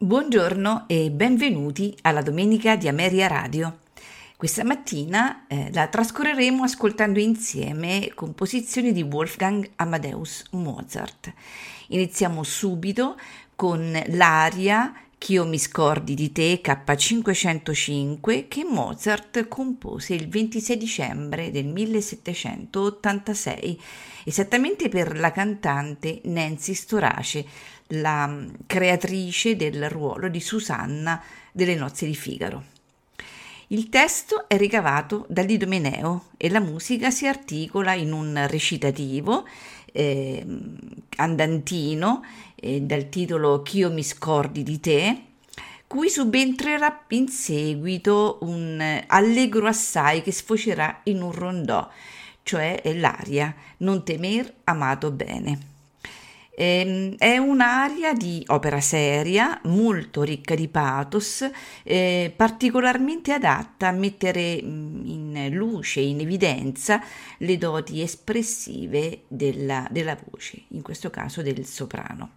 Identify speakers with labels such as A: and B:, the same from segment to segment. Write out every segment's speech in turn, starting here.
A: Buongiorno e benvenuti alla domenica di Ameria Radio. Questa mattina eh, la trascorreremo ascoltando insieme composizioni di Wolfgang Amadeus Mozart. Iniziamo subito con l'aria Ch'io mi scordi di te K505 che Mozart compose il 26 dicembre del 1786, esattamente per la cantante Nancy Storace, la mm, creatrice del ruolo di Susanna delle nozze di Figaro. Il testo è ricavato da Lido Meneo e la musica si articola in un recitativo eh, andantino eh, dal titolo Ch'io mi scordi di te, cui subentrerà in seguito un allegro assai che sfocerà in un rondò, cioè l'aria Non temer amato bene. Eh, è un'aria di opera seria, molto ricca di pathos, eh, particolarmente adatta a mettere mm, in luce, in evidenza le doti espressive della, della voce, in questo caso del soprano.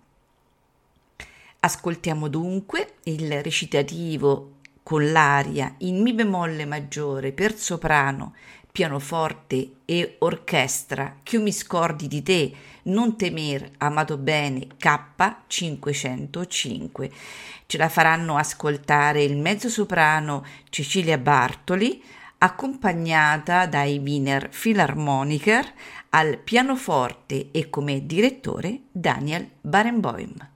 A: Ascoltiamo dunque il recitativo con l'aria in Mi bemolle maggiore per soprano pianoforte e orchestra che mi scordi di te, non temer, amato bene, K505. Ce la faranno ascoltare il mezzosoprano Cecilia Bartoli, accompagnata dai Wiener Philharmoniker al pianoforte e come direttore Daniel Barenboim.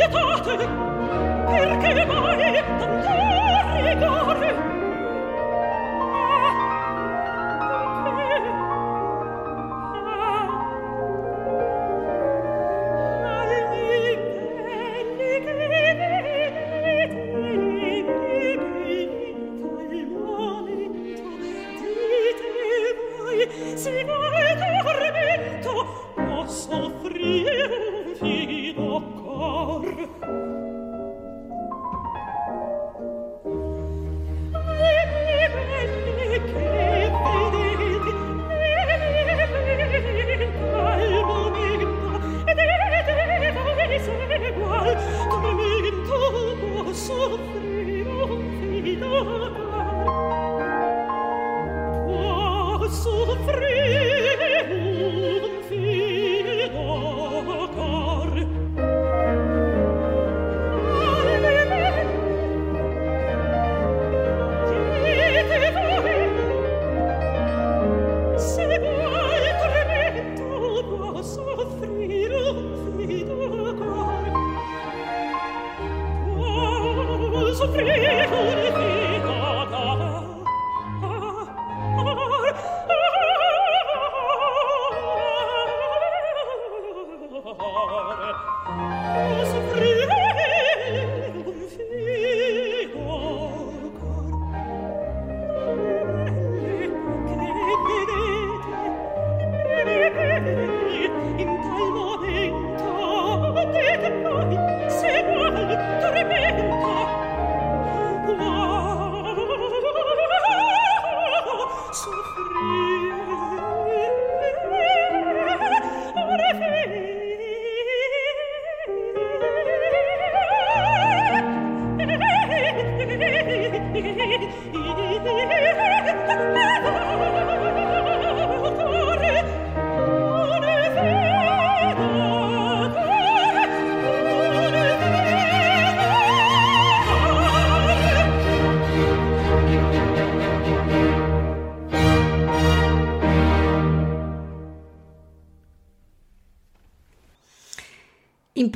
A: Jag tar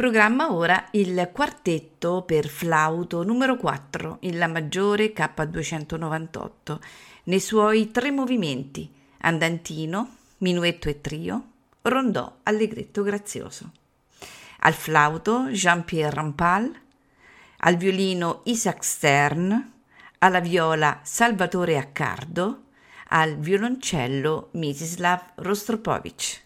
A: programma ora il quartetto per flauto numero 4 in La maggiore K298 nei suoi tre movimenti andantino, minuetto e trio, rondò allegretto grazioso. Al flauto Jean-Pierre Rampal, al violino Isaac Stern, alla viola Salvatore Accardo, al violoncello Misislav Rostropovich.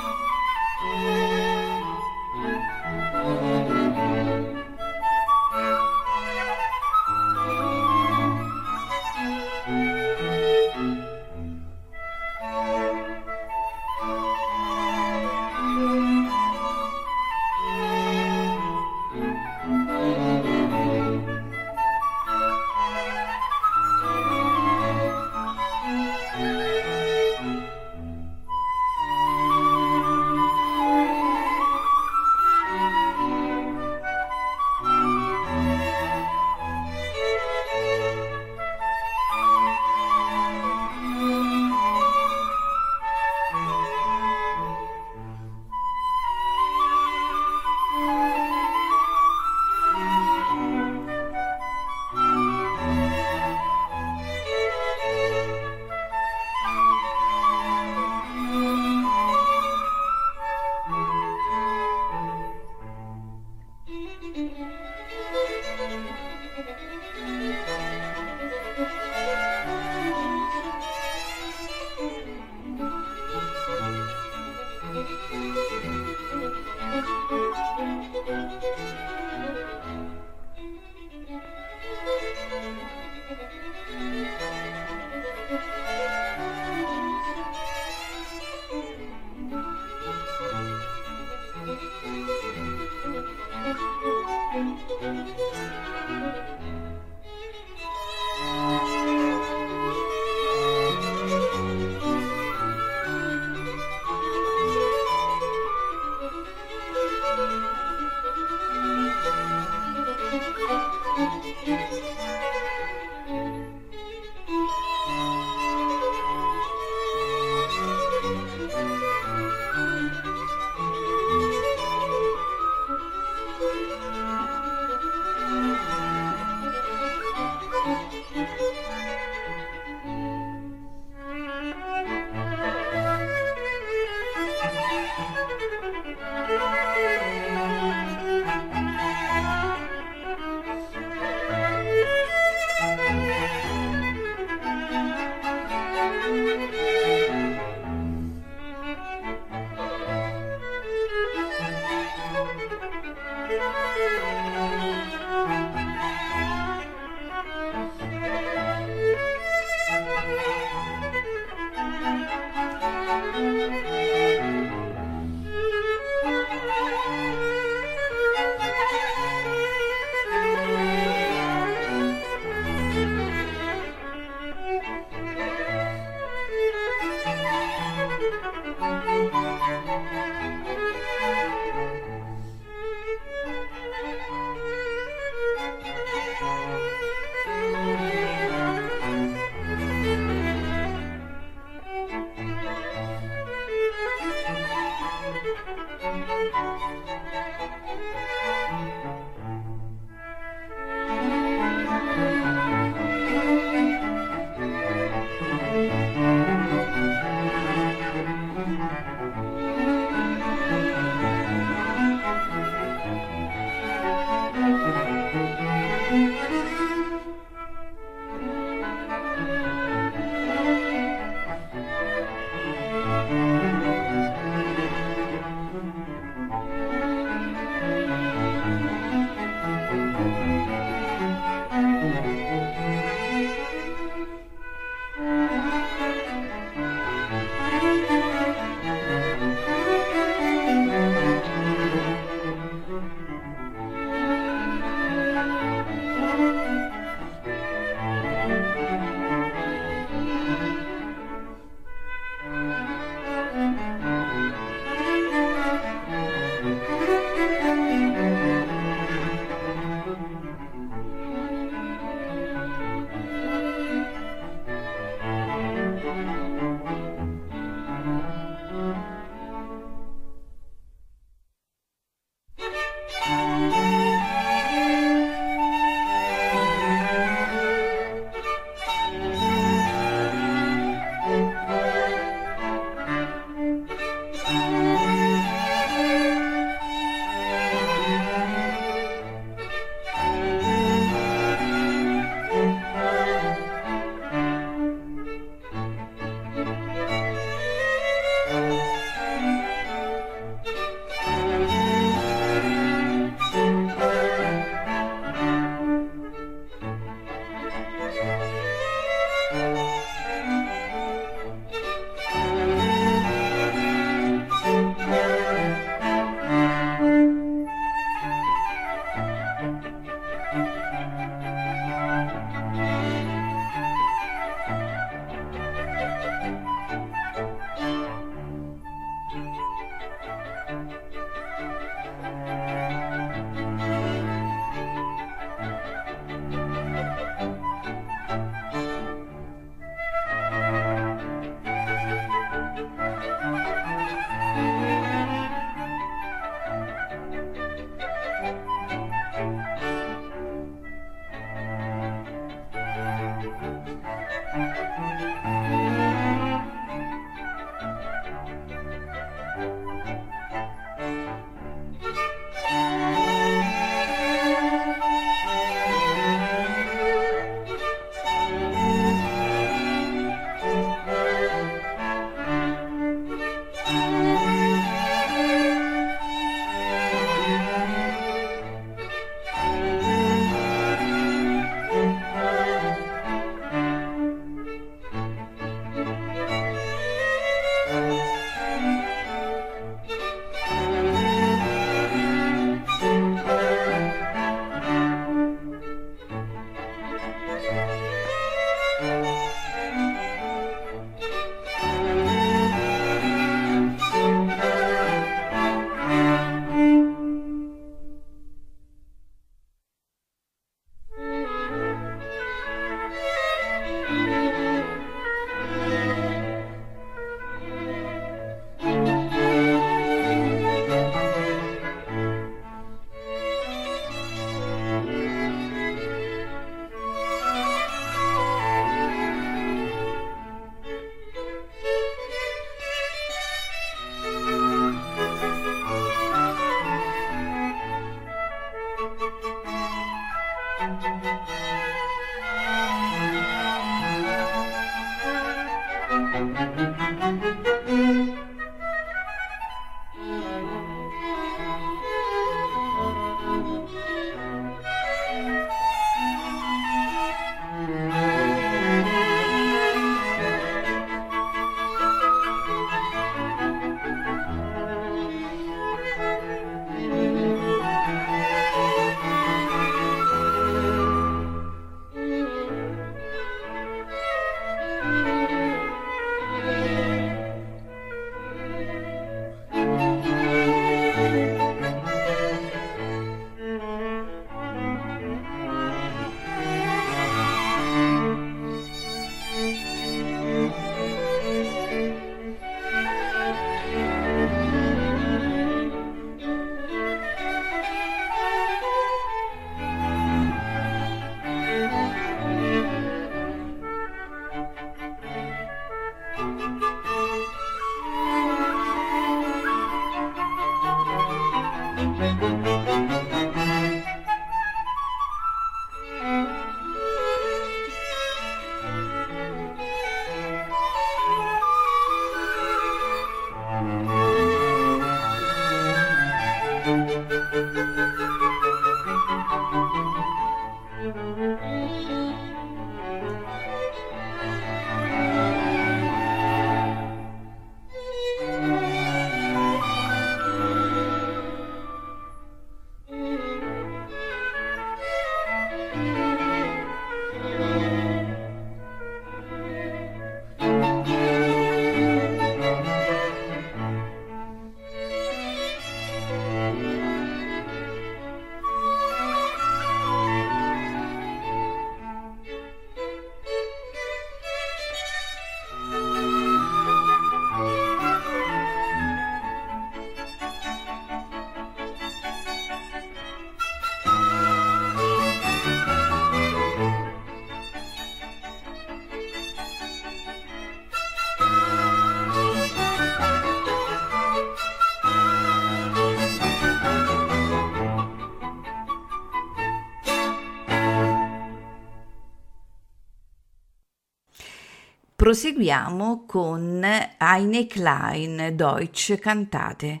A: Proseguiamo con Eine Klein Deutsch Cantate,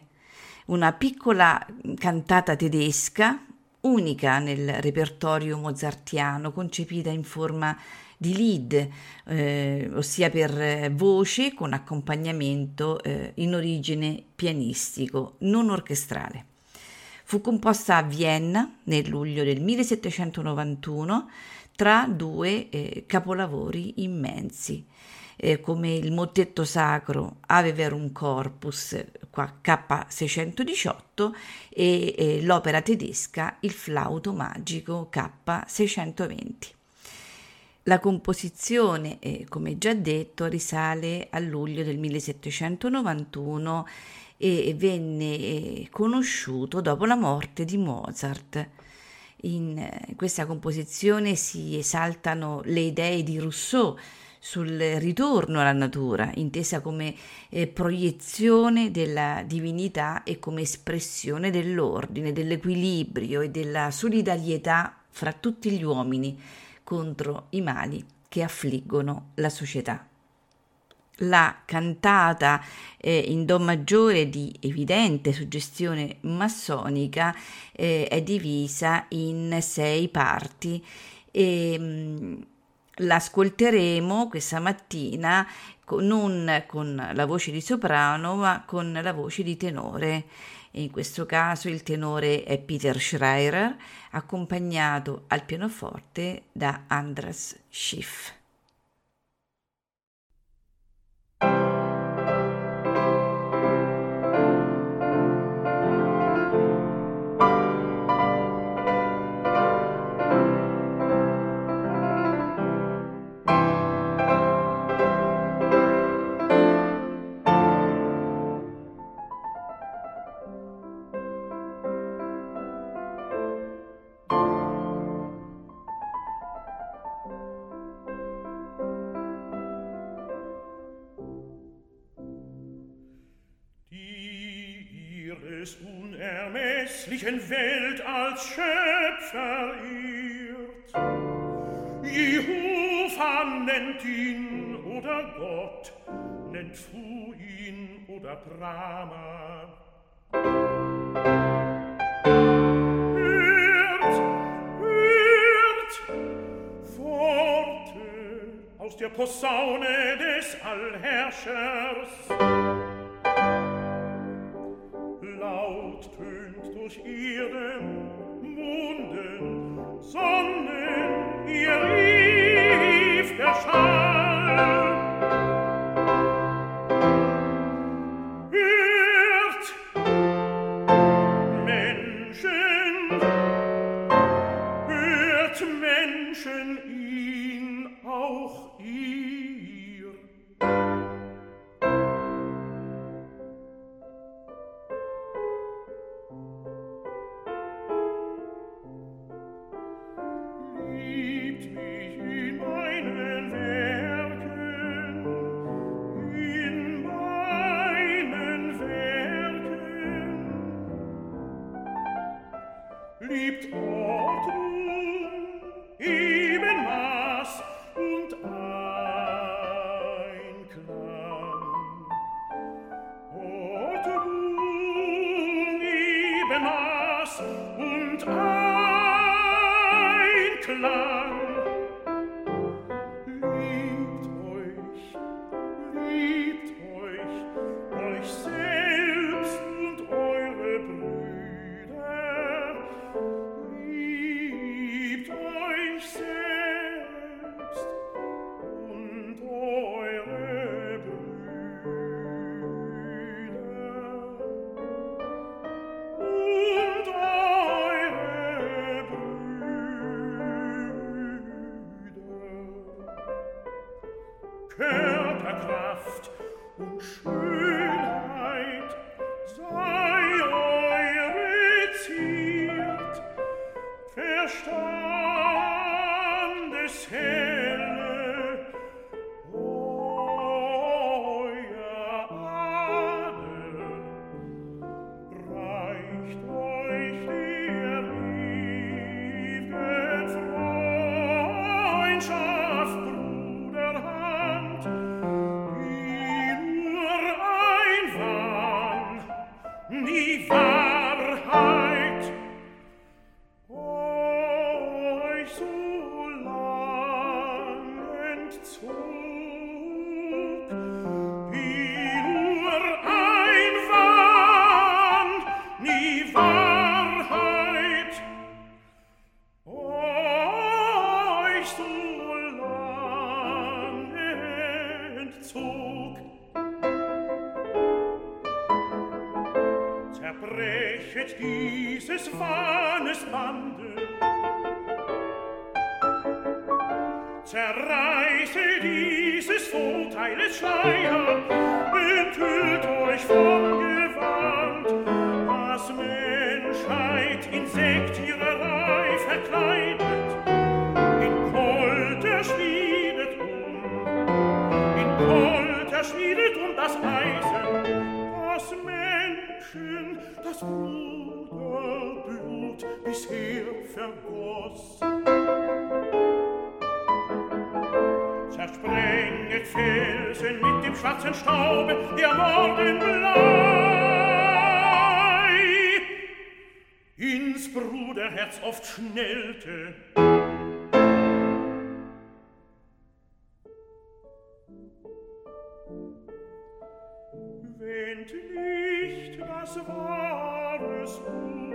A: una piccola cantata tedesca unica nel repertorio mozartiano, concepita in forma di lead, eh, ossia per voce con accompagnamento eh, in origine pianistico, non orchestrale. Fu composta a Vienna nel luglio del 1791 tra due eh, capolavori immensi eh, come il mottetto sacro Ave Verum Corpus qua K618 e eh, l'opera tedesca Il flauto magico K620. La composizione, eh, come già detto, risale a luglio del 1791 e venne eh, conosciuto dopo la morte di Mozart. In eh, questa composizione si esaltano le idee di Rousseau sul ritorno alla natura, intesa come eh, proiezione della divinità e come espressione dell'ordine, dell'equilibrio e della solidarietà fra tutti gli uomini contro i mali che affliggono la società. La cantata eh, in Do maggiore di evidente suggestione massonica eh, è divisa in sei parti e mm, l'ascolteremo questa mattina non con la voce di soprano ma con la voce di tenore. In questo caso il tenore è Peter Schreier, accompagnato al pianoforte da Andras Schiff.
B: schöpfer irrt. Jehova nennt ihn oder Gott, nennt Fu ihn oder Brahma. Hört, hört, Worte aus der Posaune des Allherrschers. laut tönt durch ihre Maria denkt
C: nicht, was wahres Buch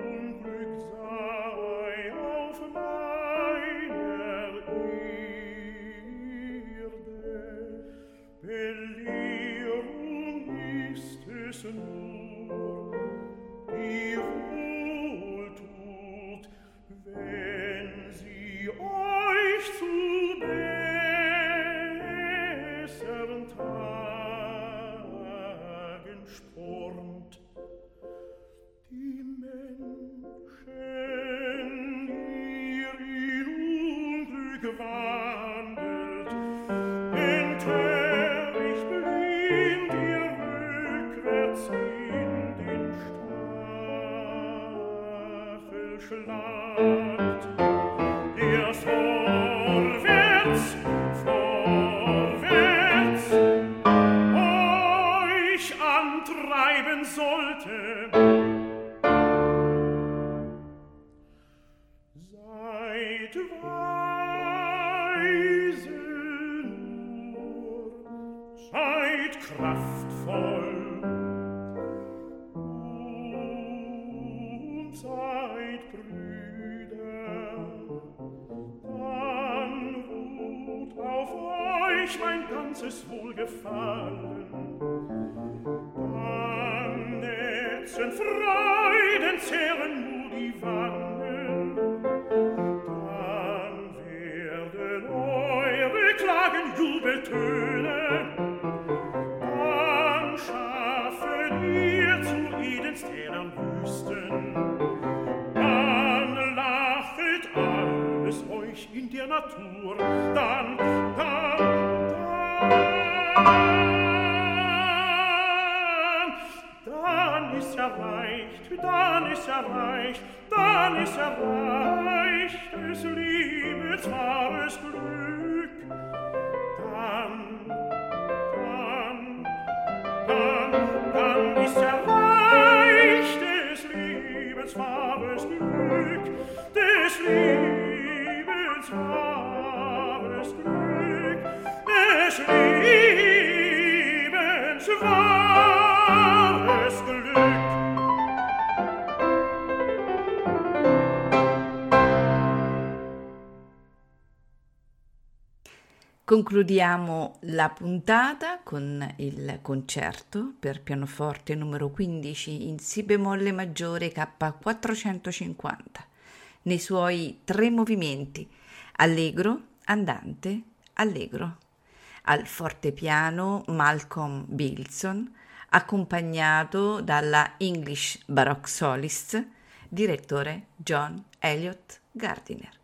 C: natur dann
B: dann dann dann ist erreicht dann ist erreicht dann ist erreicht es liebe zahres glück.
A: Concludiamo la puntata con il concerto per pianoforte numero 15 in Si bemolle maggiore K450 nei suoi tre movimenti allegro, andante, allegro. Al fortepiano Malcolm Bilson, accompagnato dalla English Baroque Solist, direttore John Elliott Gardiner.